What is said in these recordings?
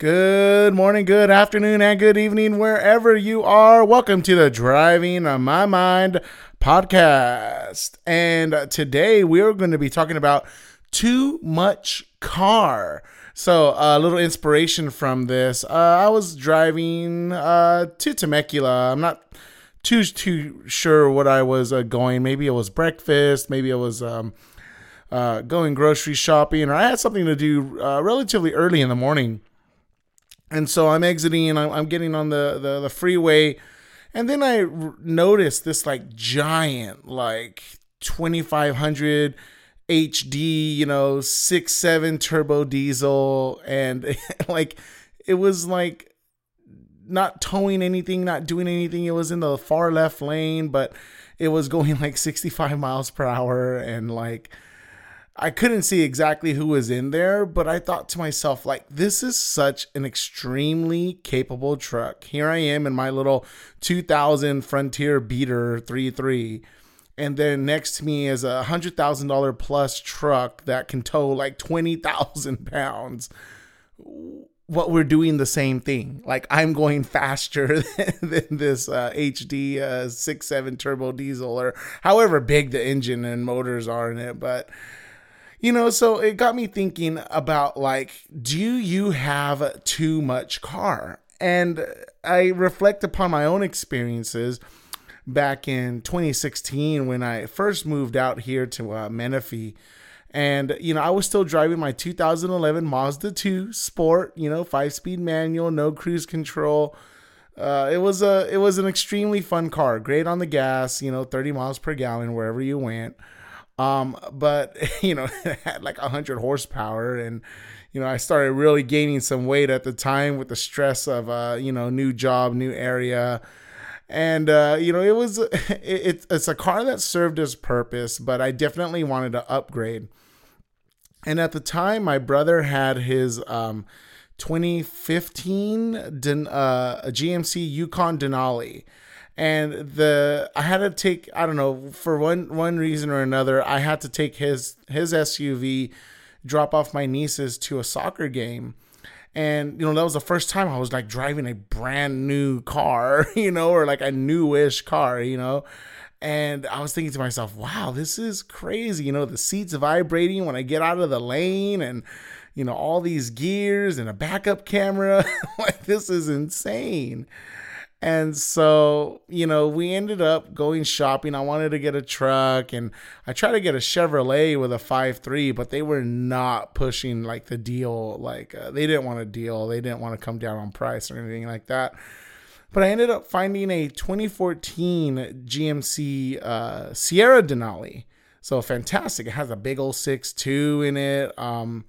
Good morning, good afternoon, and good evening, wherever you are. Welcome to the Driving My Mind podcast. And today we're going to be talking about too much car. So, a little inspiration from this. Uh, I was driving uh, to Temecula. I'm not too too sure what I was uh, going. Maybe it was breakfast. Maybe it was um, uh, going grocery shopping, or I had something to do uh, relatively early in the morning and so I'm exiting and I'm, getting on the, the, the freeway. And then I r- noticed this like giant, like 2500 HD, you know, six, seven turbo diesel. And like, it was like not towing anything, not doing anything. It was in the far left lane, but it was going like 65 miles per hour and like, I couldn't see exactly who was in there, but I thought to myself, like, this is such an extremely capable truck. Here I am in my little 2000 Frontier Beater 3.3. And then next to me is a $100,000 plus truck that can tow like 20,000 pounds. What we're doing the same thing. Like, I'm going faster than, than this uh, HD uh, 6.7 turbo diesel or however big the engine and motors are in it. But you know, so it got me thinking about like, do you have too much car? And I reflect upon my own experiences back in 2016 when I first moved out here to uh, Menifee. And, you know, I was still driving my 2011 Mazda 2 Sport, you know, five speed manual, no cruise control. Uh, it was a it was an extremely fun car, great on the gas, you know, 30 miles per gallon wherever you went. Um, but you know, it had like hundred horsepower, and you know, I started really gaining some weight at the time with the stress of uh, you know, new job, new area, and uh, you know, it was it, it's a car that served its purpose, but I definitely wanted to upgrade. And at the time, my brother had his um, 2015 Den- uh, GMC Yukon Denali and the I had to take I don't know for one one reason or another I had to take his his SUV drop off my nieces to a soccer game. And you know that was the first time I was like driving a brand new car you know or like a newish car you know? And I was thinking to myself wow this is crazy you know the seats vibrating when I get out of the lane and you know all these gears and a backup camera. Like this is insane and so, you know, we ended up going shopping. I wanted to get a truck and I tried to get a Chevrolet with a 5.3, but they were not pushing like the deal. Like uh, they didn't want a deal. They didn't want to come down on price or anything like that. But I ended up finding a 2014 GMC uh, Sierra Denali. So fantastic. It has a big old 6.2 in it. Um,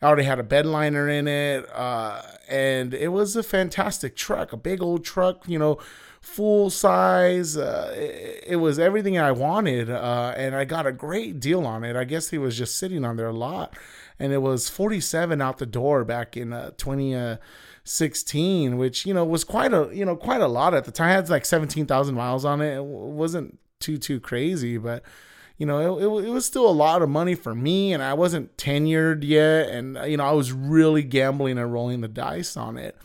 I already had a bedliner in it, uh, and it was a fantastic truck, a big old truck, you know, full size. Uh, it, it, was everything I wanted, uh, and I got a great deal on it. I guess he was just sitting on there a lot, and it was 47 out the door back in uh, 2016, which you know was quite a you know quite a lot at the time. It had like 17,000 miles on it. It wasn't too too crazy, but you know, it, it, it, was still a lot of money for me, and I wasn't tenured yet, and you know, I was really gambling and rolling the dice on it.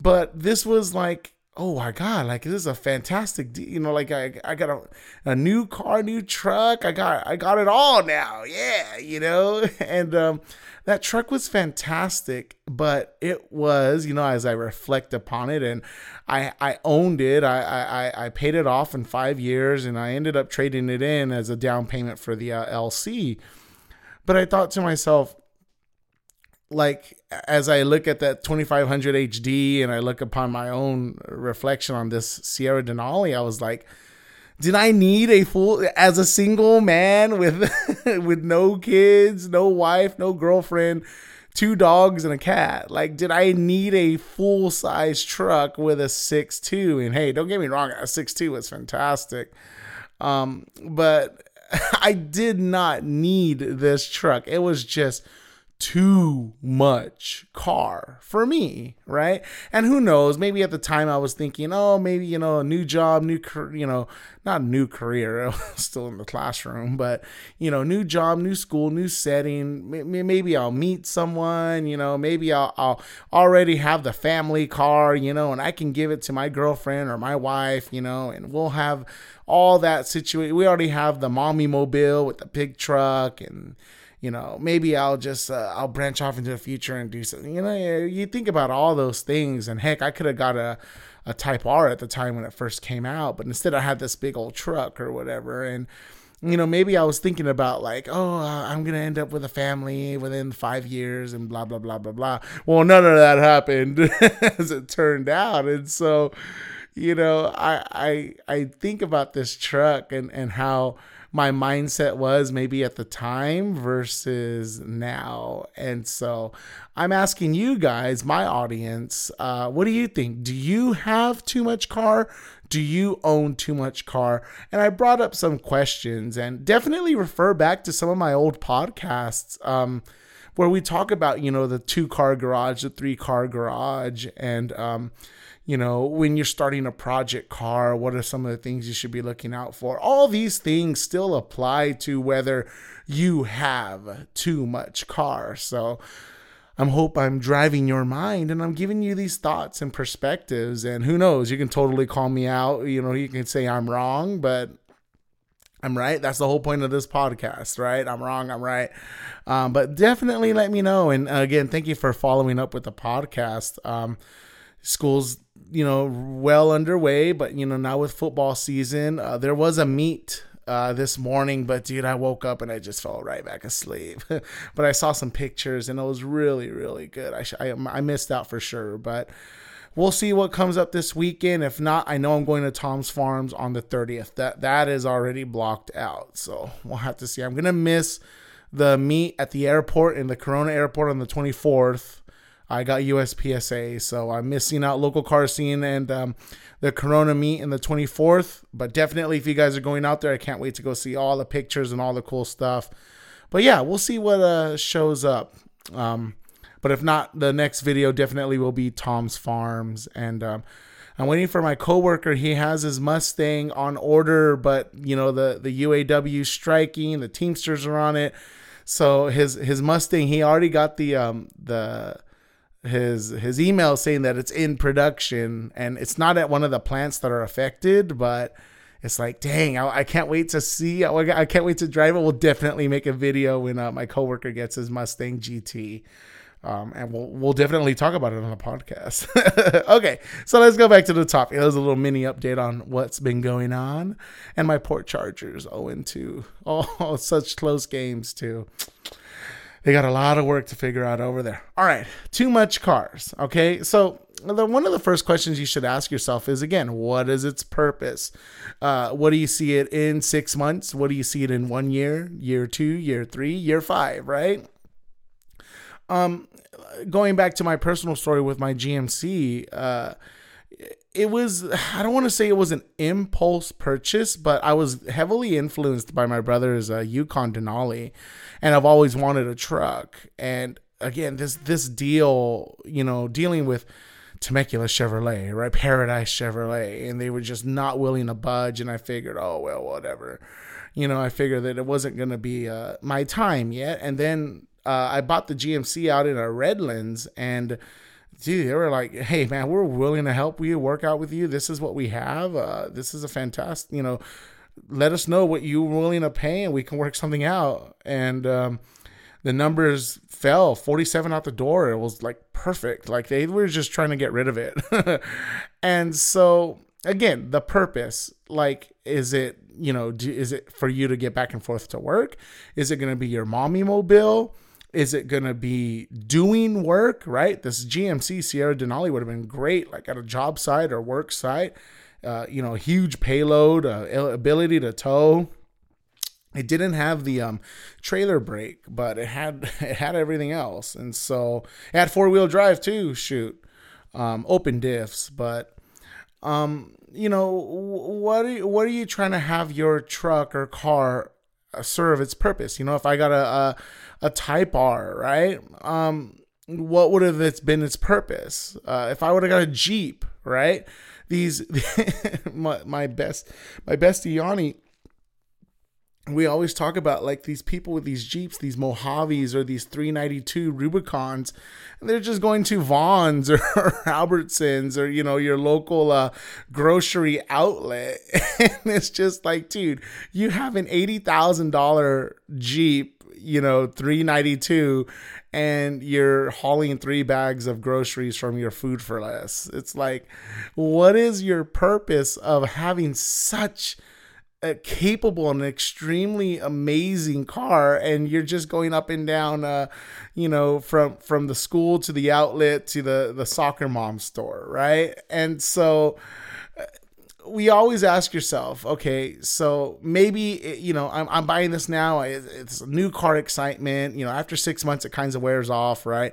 But this was like, oh my god, like this is a fantastic, deal. you know, like I I got a, a new car, new truck, I got I got it all now, yeah, you know, and um, that truck was fantastic, but it was, you know, as I reflect upon it and I, I owned it, I, I, I paid it off in five years and I ended up trading it in as a down payment for the uh, LC. But I thought to myself, like, as I look at that 2500 HD and I look upon my own reflection on this Sierra Denali, I was like, did I need a full as a single man with with no kids, no wife, no girlfriend, two dogs and a cat? Like, did I need a full size truck with a six two? And hey, don't get me wrong, a six two was fantastic, um, but I did not need this truck. It was just too much car for me, right? And who knows, maybe at the time I was thinking, oh, maybe, you know, a new job, new, you know, not new career, still in the classroom, but, you know, new job, new school, new setting. Maybe I'll meet someone, you know, maybe I'll, I'll already have the family car, you know, and I can give it to my girlfriend or my wife, you know, and we'll have all that situation. We already have the mommy mobile with the big truck and, you know, maybe I'll just uh, I'll branch off into the future and do something. You know, you think about all those things, and heck, I could have got a a Type R at the time when it first came out, but instead I had this big old truck or whatever, and you know, maybe I was thinking about like, oh, uh, I'm gonna end up with a family within five years and blah blah blah blah blah. Well, none of that happened, as it turned out, and so, you know, I I I think about this truck and and how my mindset was maybe at the time versus now. And so I'm asking you guys, my audience, uh, what do you think? Do you have too much car? Do you own too much car? And I brought up some questions and definitely refer back to some of my old podcasts. Um, where we talk about you know the two car garage the three car garage and um, you know, when you're starting a project car, what are some of the things you should be looking out for? All these things still apply to whether you have too much car. So I'm hope I'm driving your mind and I'm giving you these thoughts and perspectives. And who knows, you can totally call me out. You know, you can say I'm wrong, but I'm right. That's the whole point of this podcast, right? I'm wrong. I'm right. Um, but definitely let me know. And again, thank you for following up with the podcast. Um, schools you know, well underway, but you know, now with football season, uh, there was a meet uh, this morning, but dude, I woke up and I just fell right back asleep. but I saw some pictures and it was really, really good. I, sh- I, I missed out for sure, but we'll see what comes up this weekend. If not, I know I'm going to Tom's Farms on the 30th. That that is already blocked out, so we'll have to see. I'm gonna miss the meet at the airport in the Corona Airport on the 24th. I got USPSA, so I'm missing out local car scene and um, the Corona meet in the 24th. But definitely, if you guys are going out there, I can't wait to go see all the pictures and all the cool stuff. But yeah, we'll see what uh, shows up. Um, but if not, the next video definitely will be Tom's Farms. And um, I'm waiting for my coworker. He has his Mustang on order, but you know the the UAW striking, the Teamsters are on it. So his his Mustang, he already got the um the his his email saying that it's in production and it's not at one of the plants that are affected, but it's like, dang, I, I can't wait to see. I, I, can't wait to drive it. We'll definitely make a video when uh, my coworker gets his Mustang GT. Um, and we'll we'll definitely talk about it on the podcast. okay, so let's go back to the topic. There's a little mini update on what's been going on, and my port chargers owing to oh such close games too they got a lot of work to figure out over there. All right, too much cars. Okay, so the, one of the first questions you should ask yourself is again, what is its purpose? Uh, what do you see it in six months? What do you see it in one year, year two, year three, year five? Right. Um, going back to my personal story with my GMC, uh, it was I don't want to say it was an impulse purchase, but I was heavily influenced by my brother's uh, Yukon Denali, and I've always wanted a truck. And again, this this deal, you know, dealing with Temecula Chevrolet, right, Paradise Chevrolet, and they were just not willing to budge. And I figured, oh well, whatever, you know, I figured that it wasn't going to be uh, my time yet. And then uh, I bought the GMC out in a Redlands and dude, they were like, "Hey, man, we're willing to help you, work out with you. This is what we have. Uh, this is a fantastic, you know. Let us know what you're willing to pay, and we can work something out." And um, the numbers fell 47 out the door. It was like perfect. Like they were just trying to get rid of it. and so again, the purpose, like, is it you know, do, is it for you to get back and forth to work? Is it going to be your mommy mobile? Is it going to be doing work, right? This GMC Sierra Denali would have been great, like at a job site or work site. Uh, you know, huge payload, uh, ability to tow. It didn't have the um, trailer brake, but it had it had everything else, and so it had four wheel drive too. Shoot, um, open diffs, but um, you know what? Are you, what are you trying to have your truck or car serve its purpose. You know, if I got a a, a Type R, right? Um, what would have it's been its purpose? Uh, if I would have got a Jeep, right? These my, my best my bestie Yanni we always talk about like these people with these Jeeps, these Mojaves or these 392 Rubicons, and they're just going to Vons or, or Albertsons or, you know, your local uh, grocery outlet. and it's just like, dude, you have an $80,000 Jeep, you know, 392 and you're hauling three bags of groceries from your food for less. It's like, what is your purpose of having such a capable and extremely amazing car and you're just going up and down uh you know from from the school to the outlet to the the soccer mom store right? And so we always ask yourself, okay, so maybe you know I'm, I'm buying this now. It's new car excitement. You know, after six months, it kind of wears off, right?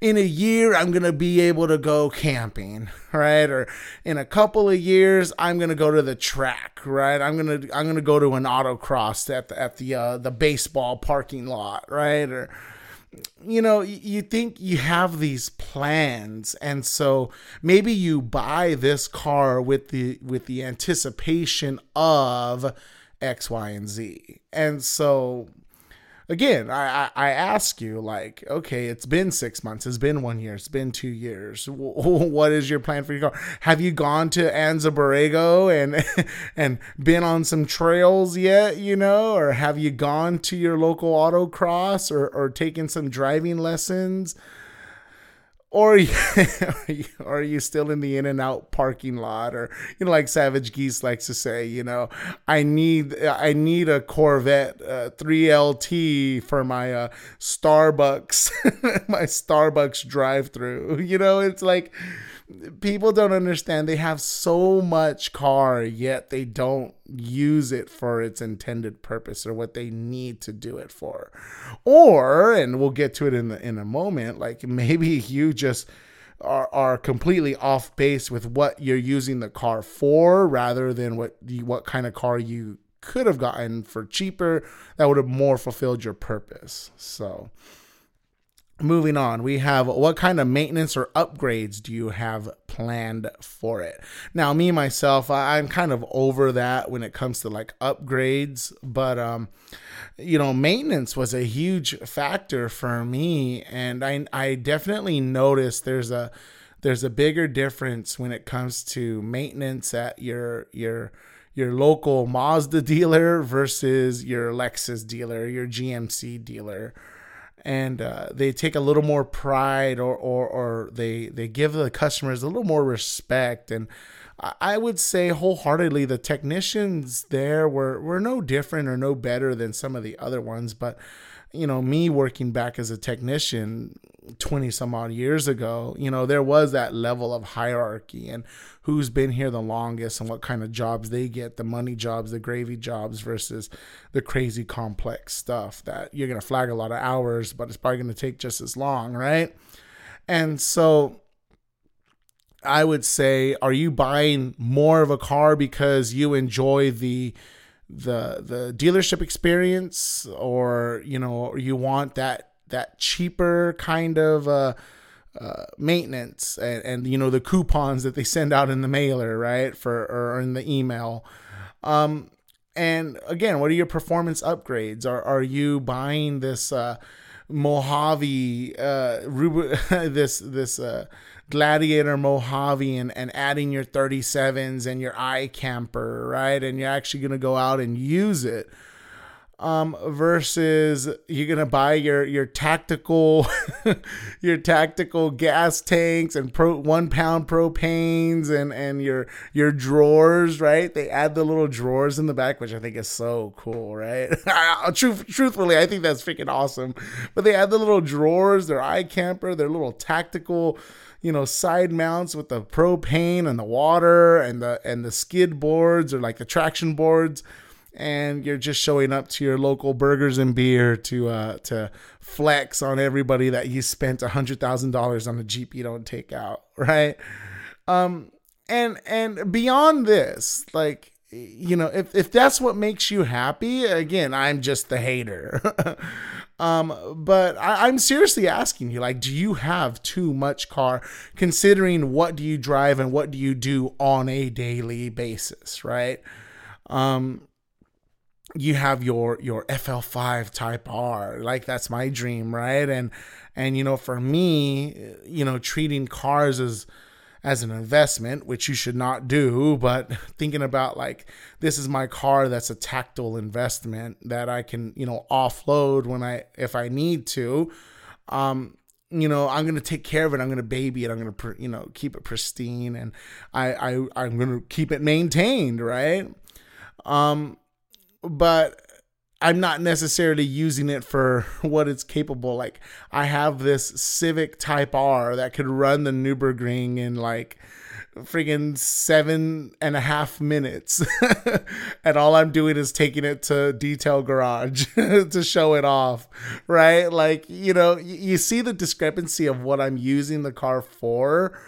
In a year, I'm gonna be able to go camping, right? Or in a couple of years, I'm gonna go to the track, right? I'm gonna I'm gonna go to an autocross at the at the uh, the baseball parking lot, right? Or you know, you think you have these plans, and so maybe you buy this car with the with the anticipation of X, Y, and Z, and so again, I, I ask you, like, okay, it's been six months, it's been one year, it's been two years. What is your plan for your car? Have you gone to Anza Borrego and and been on some trails yet? You know, or have you gone to your local autocross or or taken some driving lessons? Or are you, still in the in and out parking lot or you know like Savagegeese likes to say you know i need i need a corvette uh, 3lt for my uh, starbucks my starbucks drive through you know it's like people don't understand they have so much car yet they don't use it for its intended purpose or what they need to do it for. Or and we'll get to it in the, in a moment like maybe you just are, are completely off base with what you're using the car for rather than what what kind of car you could have gotten for cheaper that would have more fulfilled your purpose. So moving on we have what kind of maintenance or upgrades do you have planned for it? Now me myself i'm kind of over that when it comes to like upgrades but um you know maintenance was a huge factor for me and i i definitely noticed there's a there's a bigger difference when it comes to maintenance at your your your local Mazda dealer versus your Lexus dealer, your GMC dealer and uh, they take a little more pride or, or, or they, they give the customers a little more respect. And I would say wholeheartedly the technicians there were, were no different or no better than some of the other ones. But, you know, me working back as a technician 20 some odd years ago, you know, there was that level of hierarchy and who's been here the longest and what kind of jobs they get the money jobs, the gravy jobs versus the crazy complex stuff that you're going to flag a lot of hours, but it's probably going to take just as long, right? And so I would say, are you buying more of a car because you enjoy the the the dealership experience or you know you want that that cheaper kind of uh uh, maintenance and, and you know the coupons that they send out in the mailer right for or in the email. Um and again what are your performance upgrades? Are are you buying this uh mojave uh Rub- this this uh gladiator mojave and, adding your 37s and your iCamper right? And you're actually going to go out and use it um, versus you're gonna buy your your tactical your tactical gas tanks and pro one pound propanes and and your your drawers right? They add the little drawers in the back which i think is so cool right? Truth, truthfully i think that's freaking awesome. But they add the little drawers their iCamper their little tactical you know side mounts with the propane and the water and the and the skid boards or like the traction boards and you're just showing up to your local burgers and beer to uh, to flex on everybody that you spent a hundred thousand dollars on a Jeep you don't take out, right? Um, and and beyond this, like you know, if, if that's what makes you happy, again, I'm just the hater. um, but I, I'm seriously asking you, like, do you have too much car considering what do you drive and what do you do on a daily basis, right? Um, you have your your FL5 Type R, like that's my dream, right? And and you know, for me, you know, treating cars as as an investment, which you should not do, but thinking about like this is my car that's a tactile investment that I can, you know, offload when I if I need to. Um, you know, I'm gonna take care of it. I'm gonna baby it. I'm gonna, you know, keep it pristine, and I, I, I'm gonna keep it maintained, right? Um, but I'm not necessarily using it for what it's capable. Like I have this Civic Type R that could run the Nurburgring in like freaking seven and a half minutes, and all I'm doing is taking it to detail garage to show it off, right? Like you know, you see the discrepancy of what I'm using the car for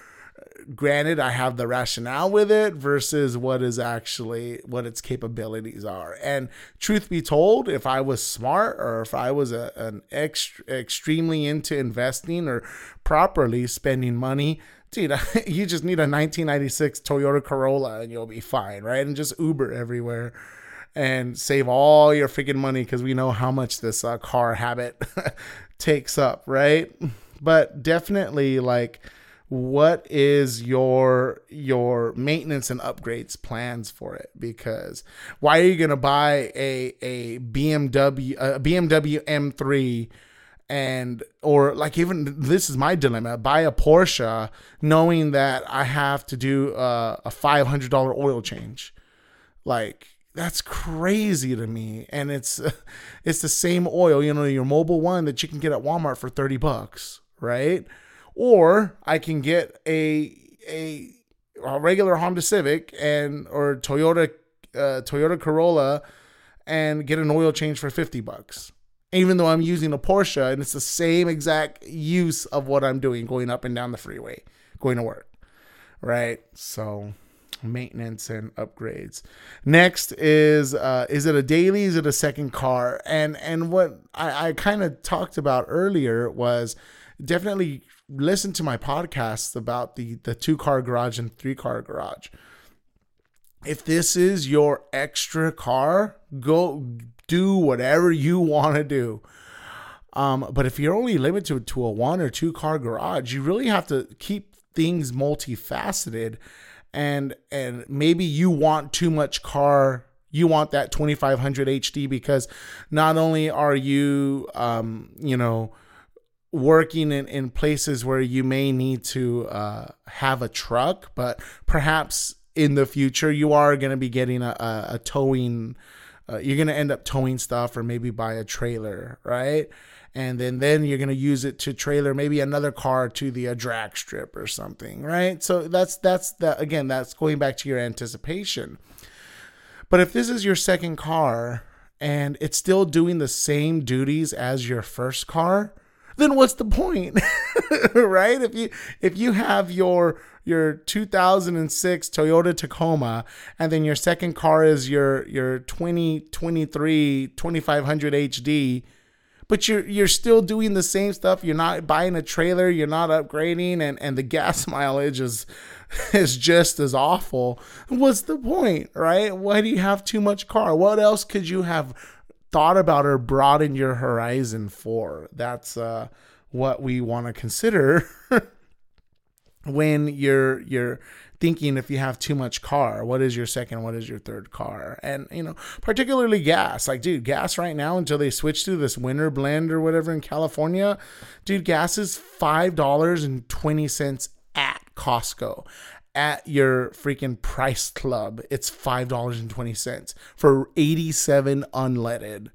granted i have the rationale with it versus what is actually what its capabilities are. And truth be told if i was smart or if i was a, an extra, extremely into investing or properly spending money dude you just need a 1996 toyota corolla and you'll be fine right? And just uber everywhere and save all your freaking money because we know how much this uh, car habit takes up right? But definitely like what is your your maintenance and upgrades plans for it? Because why are you going to buy a a BMW a BMW M3 and or like even this is my dilemma buy a Porsche knowing that I have to do a, a $500 oil change. Like that's crazy to me. And it's it's the same oil you know your Mobil 1 that you can get at Walmart for 30 bucks right or I can get a a, a regular Honda Civic and or Toyota uh, Toyota Corolla and get an oil change for 50 bucks. Even though I'm using a Porsche and it's the same exact use of what I'm doing going up and down the freeway, going to work. Right? So maintenance and upgrades. Next is uh, is it a daily? Is it a second car? And and what I, I kind of talked about earlier was definitely listen to my podcasts about the the two car garage and three car garage. If this is your extra car, go do whatever you want to do. Um, but if you're only limited to a one or two car garage, you really have to keep things multifaceted and and maybe you want too much car you want that 2500 HD because not only are you um, you know working in, in places where you may need to uh, have a truck, but perhaps in the future you are going to be getting a, a, a towing. Uh, you're going to end up towing stuff or maybe buy a trailer, right? And then then you're going to use it to trailer maybe another car to the a drag strip or something, right? So that's that's the again that's going back to your anticipation. But if this is your second car and it's still doing the same duties as your first car, then what's the point? right? If you if you have your your 2006 Toyota Tacoma and then your second car is your your 2023 2500 HD but you're you're still doing the same stuff. You're not buying a trailer. You're not upgrading and and the gas mileage is is just as awful. What's the point right? Why do you have too much car? What else could you have thought about or broaden your horizon for. That's uh, what we want to consider when you're you're thinking if you have too much car what is your second what is your third car? And you know particularly gas. Like dude gas right now until they switch to this winter blend or whatever in california dude gas is five dollars and 20 cents at costco at your freaking price club, it's $5.20 for 87 unleaded.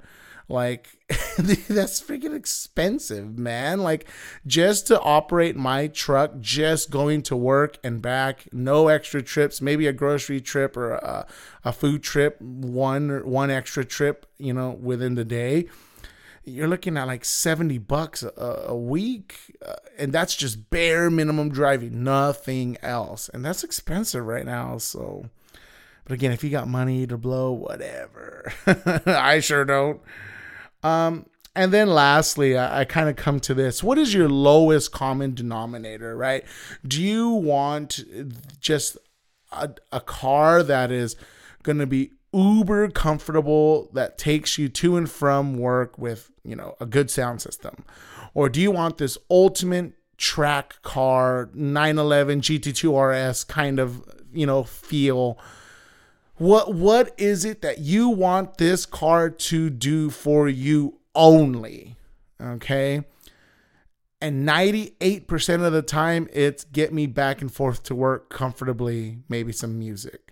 Like, that's freaking expensive, man. Like, just to operate my truck, just going to work and back, no extra trips, maybe a grocery trip or a, a food trip, one one extra trip, you know, within the day you're looking at like 70 bucks a, a week uh, and that's just bare minimum driving nothing else and that's expensive right now so But again, if you got money to blow, whatever. I sure don't. Um, and then lastly, I, I kind of come to this. What is your lowest common denominator, right? Do you want just a, a car that is going to be uber comfortable that takes you to and from work with, you know, a good sound system? Or do you want this ultimate track car 911 GT2 RS kind of, you know, feel? What what is it that you want this car to do for you only? Okay? And 98% of the time it's get me back and forth to work comfortably, maybe some music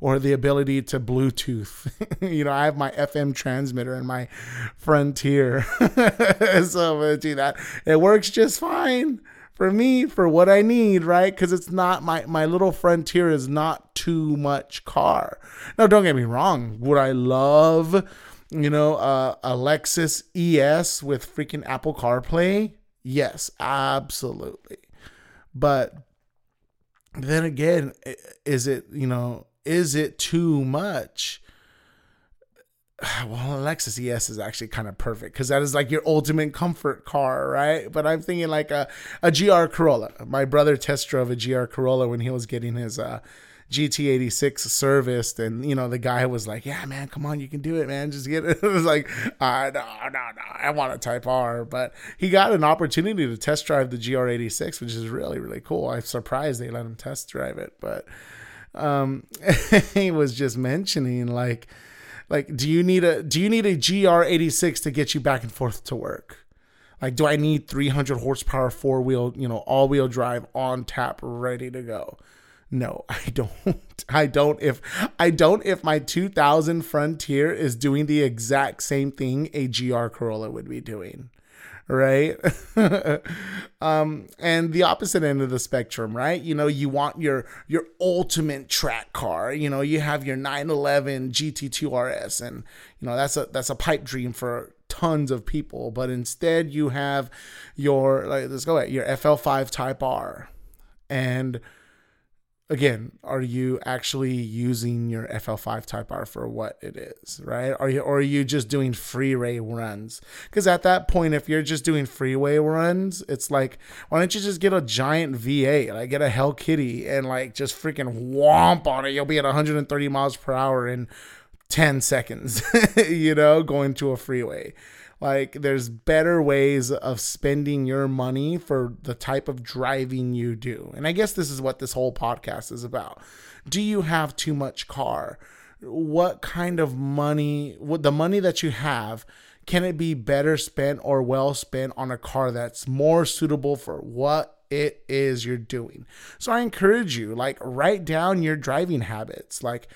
or the ability to Bluetooth. you know, I have my FM transmitter in my Frontier. so do that. It works just fine for me for what I need, right? Because it's not my my little Frontier is not too much car. Now, don't get me wrong. Would I love, you know, uh, a Lexus ES with freaking Apple CarPlay? Yes, absolutely. But then again, is it you know is it too much? well, Lexus ES is actually kind of perfect because that is like your ultimate comfort car, right? But I'm thinking like a, a GR Corolla. My brother test drove a GR Corolla when he was getting his uh, GT86 serviced, and you know the guy was like, "Yeah, man, come on, you can do it, man. Just get it." it was like, uh, "No, no, no, I want a Type R," but he got an opportunity to test drive the GR86, which is really, really cool. I'm surprised they let him test drive it, but um, he was just mentioning like like, do you need a do you need a GR86 to get you back and forth to work? Like, do I need 300 horsepower four wheel, you know, all wheel drive on tap, ready to go? No, I don't. I don't. If I don't, if my 2000 Frontier is doing the exact same thing a GR Corolla would be doing right? um, and the opposite end of the spectrum, right? You know, you want your your ultimate track car. You know, you have your 911 GT2 RS, and you know that's a that's a pipe dream for tons of people. But instead, you have your like let's go at your FL5 Type R, and again, are you actually using your FL5 Type R for what it is, right? Are you or are you just doing freeway runs? Because at that point, if you're just doing freeway runs, it's like, why don't you just get a giant V8, like get a Hell Kitty, and like just freaking womp on it? You'll be at 130 miles per hour in 10 seconds, you know, going to a freeway. Like there's better ways of spending your money for the type of driving you do. And I guess this is what this whole podcast is about. Do you have too much car? What kind of money, what the money that you have, can it be better spent or well spent on a car that's more suitable for what it is you're doing? So I encourage you like write down your driving habits. Like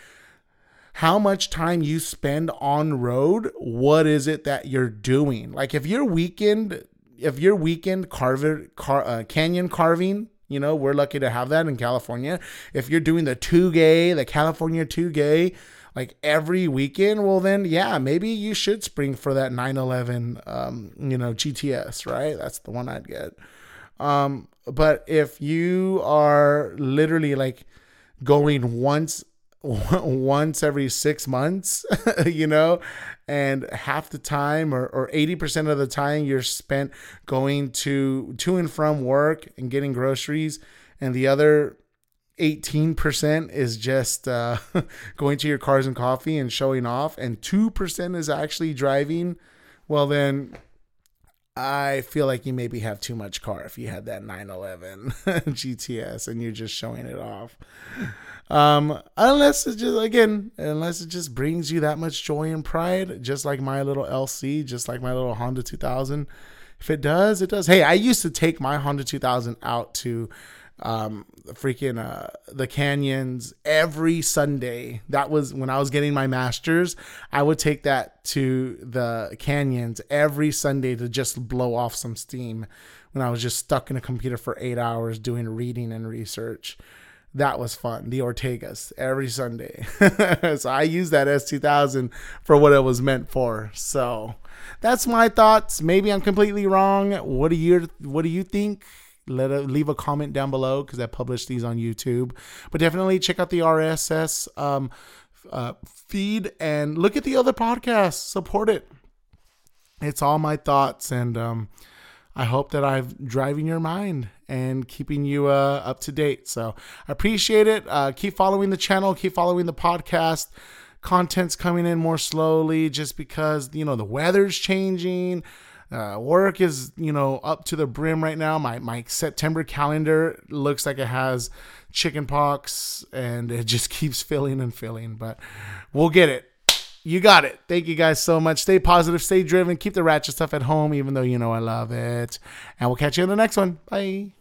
how much time you spend on road, what is it that you're doing? Like if your weekend, if your weekend carver, car, uh, canyon carving, you know, we're lucky to have that in California. If you're doing the touge, the California touge, like every weekend, well then yeah, maybe you should spring for that 911 um, you know, GTS, right? That's the one I'd get. Um, but if you are literally like going once once every six months, you know, and half the time or, or 80% of the time you're spent going to to and from work and getting groceries. And the other 18% is just uh, going to your cars and coffee and showing off. And 2% is actually driving. Well then I feel like you maybe have too much car if you had that 911 GTS and you're just showing it off. Um, unless it just again, unless it just brings you that much joy and pride, just like my little LC, just like my little Honda 2000. If it does, it does. Hey, I used to take my Honda 2000 out to um freaking uh the canyons every sunday that was when i was getting my masters i would take that to the canyons every sunday to just blow off some steam when i was just stuck in a computer for eight hours doing reading and research that was fun. The Ortegas every Sunday. so I use that S2000 for what it was meant for. So that's my thoughts. Maybe I'm completely wrong. What do you What do you think? Let a, leave a comment down below because I publish these on YouTube. But definitely check out the RSS um, uh, feed and look at the other podcasts. Support it. It's all my thoughts, and um, I hope that I've driving your mind and keeping you uh, up to date. So I appreciate it. Uh, keep following the channel. Keep following the podcast. Content's coming in more slowly, just because you know the weather's changing. Uh, work is, you know, up to the brim right now. My my September calendar looks like it has chicken pox, and it just keeps filling and filling. But we'll get it. You got it. Thank you guys so much. Stay positive, stay driven, keep the ratchet stuff at home, even though you know I love it. And we'll catch you in the next one. Bye.